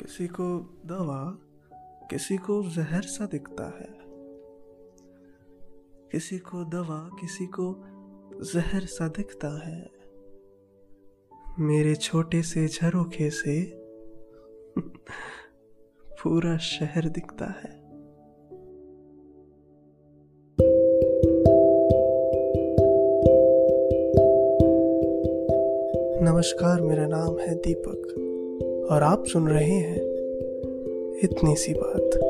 किसी को दवा, किसी को जहर सा दिखता है। किसी को दवा, किसी को जहर सा दिखता है। मेरे छोटे से झरोखे से पूरा शहर दिखता है। नमस्कार, मेरा नाम है दीपक। और आप सुन रहे हैं इतनी सी बात।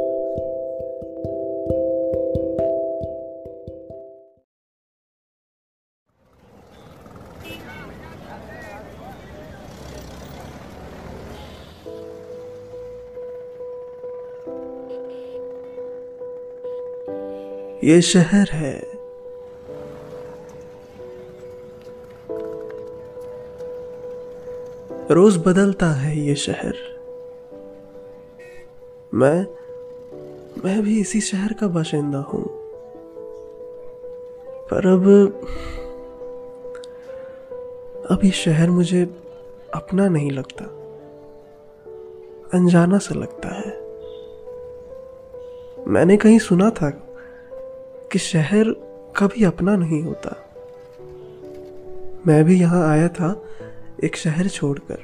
ये शहर है रोज बदलता है ये शहर। मैं मैं भी इसी शहर का बाशिंदा हूँ। पर अब अब ये शहर मुझे अपना नहीं लगता। अनजाना सा लगता है। मैंने कहीं सुना था कि शहर कभी अपना नहीं होता। मैं भी यहाँ आया था एक शहर छोड़कर,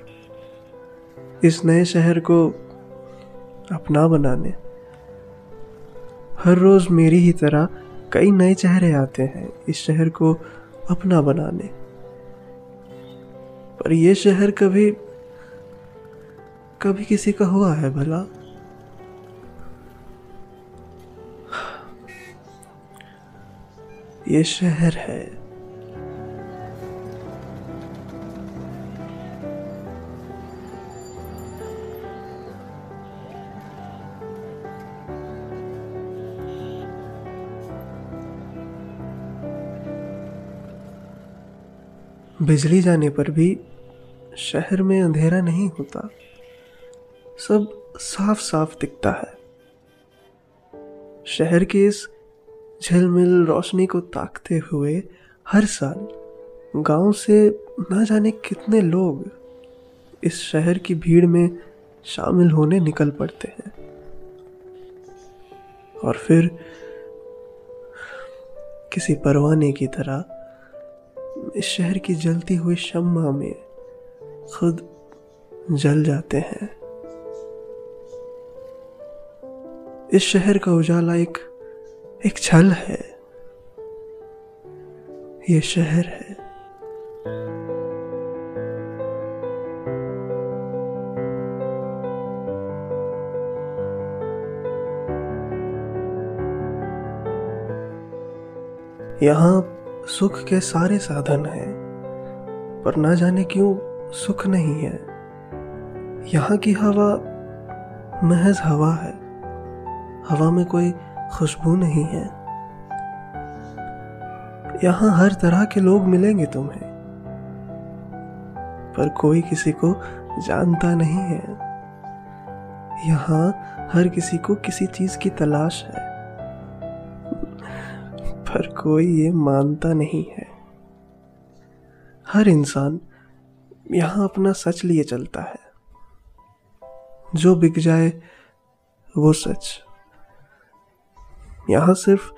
इस नए शहर को अपना बनाने। हर रोज मेरी ही तरह कई नए चेहरे आते हैं इस शहर को अपना बनाने। पर यह शहर कभी कभी किसी का हुआ है भला? ये शहर है। बिजली जाने पर भी शहर में अंधेरा नहीं होता। सब साफ़ साफ़ दिखता है। शहर के इस झिलमिल रोशनी को ताकते हुए हर साल गाँव से न जाने कितने लोग इस शहर की भीड़ में शामिल होने निकल पड़ते हैं। और फिर किसी परवाने की तरह इस शहर की जलती हुई शम्मा में खुद जल जाते हैं। इस शहर का उजाला एक एक छल है। ये शहर है। यहाँ सुख के सारे साधन हैं, पर ना जाने क्यों सुख नहीं है। यहाँ की हवा महज हवा है, हवा में कोई खुशबू नहीं है। यहाँ हर तरह के लोग मिलेंगे तुम्हें, पर कोई किसी को जानता नहीं है। यहाँ हर किसी को किसी चीज़ की तलाश है। पर कोई ये मानता नहीं है। हर इंसान यहाँ अपना सच लिए चलता है। जो बिक जाए, वो सच। यहाँ सिर्फ़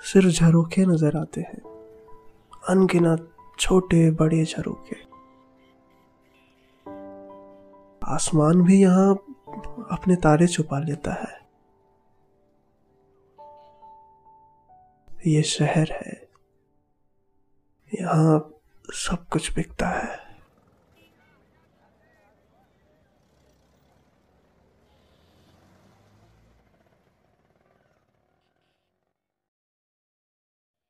सिर्फ़ झरोखे नज़र आते हैं। अनगिनत छोटे, बड़े झरोखे। आसमान भी यहाँ अपने तारे छुपा लेता है। ये शहर है। यहाँ सब कुछ बिकता है।